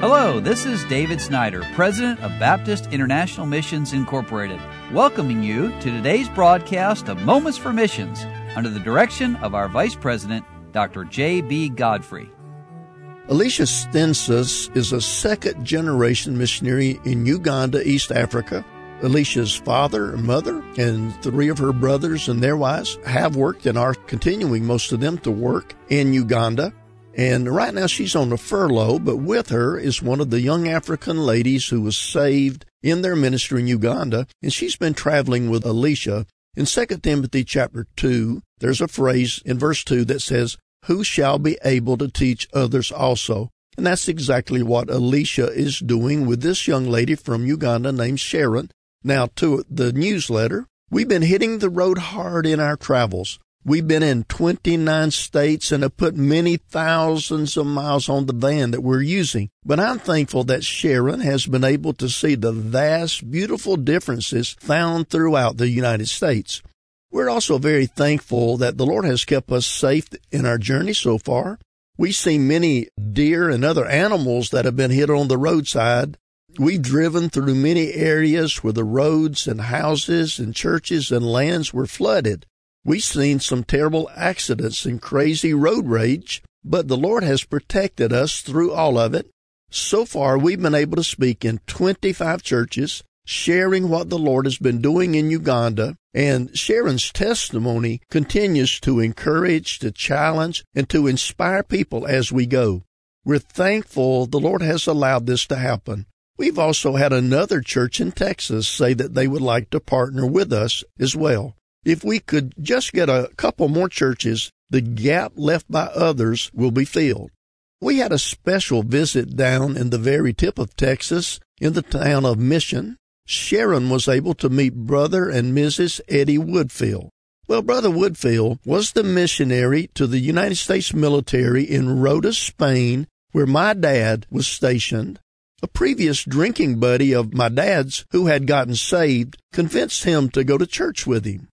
Hello, this is David Snyder, President of Baptist International Missions Incorporated, welcoming you to today's broadcast of Moments for Missions under the direction of our Vice President, Dr. J.B. Godfrey. Alicia Stensas is a second generation missionary in Uganda, East Africa. Alicia's father and mother and three of her brothers and their wives have worked and are continuing, most of them, to work in Uganda. And right now she's on a furlough, but with her is one of the young African ladies who was saved in their ministry in Uganda. And she's been traveling with Alicia. In 2 Timothy chapter 2, there's a phrase in verse 2 that says, Who shall be able to teach others also? And that's exactly what Alicia is doing with this young lady from Uganda named Sharon. Now to the newsletter. We've been hitting the road hard in our travels. We've been in 29 states and have put many thousands of miles on the van that we're using. But I'm thankful that Sharon has been able to see the vast, beautiful differences found throughout the United States. We're also very thankful that the Lord has kept us safe in our journey so far. We've seen many deer and other animals that have been hit on the roadside. We've driven through many areas where the roads and houses and churches and lands were flooded. We've seen some terrible accidents and crazy road rage, but the Lord has protected us through all of it. So far, we've been able to speak in 25 churches, sharing what the Lord has been doing in Uganda, and Sharon's testimony continues to encourage, to challenge, and to inspire people as we go. We're thankful the Lord has allowed this to happen. We've also had another church in Texas say that they would like to partner with us as well. If we could just get a couple more churches, the gap left by others will be filled. We had a special visit down in the very tip of Texas in the town of Mission. Sharon was able to meet Brother and Mrs. Eddie Woodfield. Well, Brother Woodfield was the missionary to the United States military in Rota, Spain, where my dad was stationed. A previous drinking buddy of my dad's who had gotten saved convinced him to go to church with him.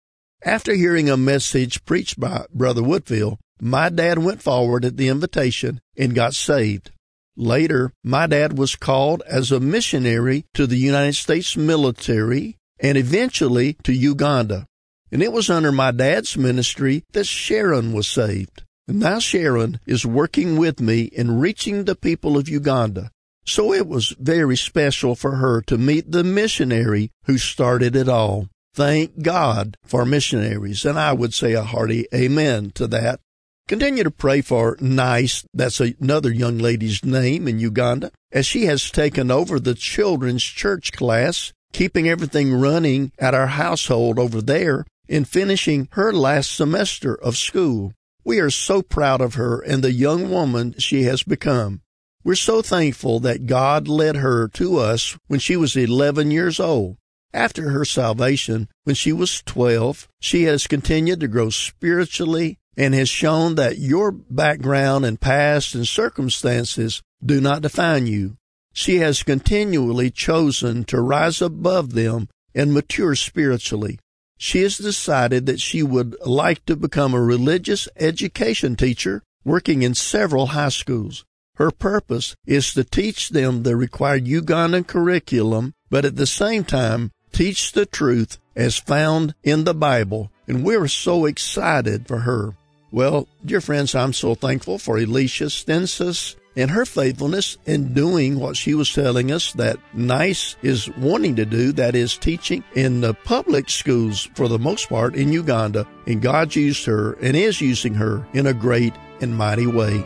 After hearing a message preached by Brother Woodfield, my dad went forward at the invitation and got saved. Later, my dad was called as a missionary to the United States military and eventually to Uganda. And it was under my dad's ministry that Sharon was saved. And now Sharon is working with me in reaching the people of Uganda. So it was very special for her to meet the missionary who started it all. Thank God for missionaries. And I would say a hearty amen to that. Continue to pray for Nice. That's another young lady's name in Uganda as she has taken over the children's church class, keeping everything running at our household over there and finishing her last semester of school. We are so proud of her and the young woman she has become. We're so thankful that God led her to us when she was 11 years old. After her salvation, when she was 12, she has continued to grow spiritually and has shown that your background and past and circumstances do not define you. She has continually chosen to rise above them and mature spiritually. She has decided that she would like to become a religious education teacher working in several high schools. Her purpose is to teach them the required Ugandan curriculum, but at the same time teach the truth as found in the Bible. And we're so excited for her. Well, dear friends, I'm so thankful for Alicia Stensas and her faithfulness in doing what she was telling us that NICE is wanting to do, that is teaching in the public schools for the most part in Uganda. And God used her and is using her in a great and mighty way.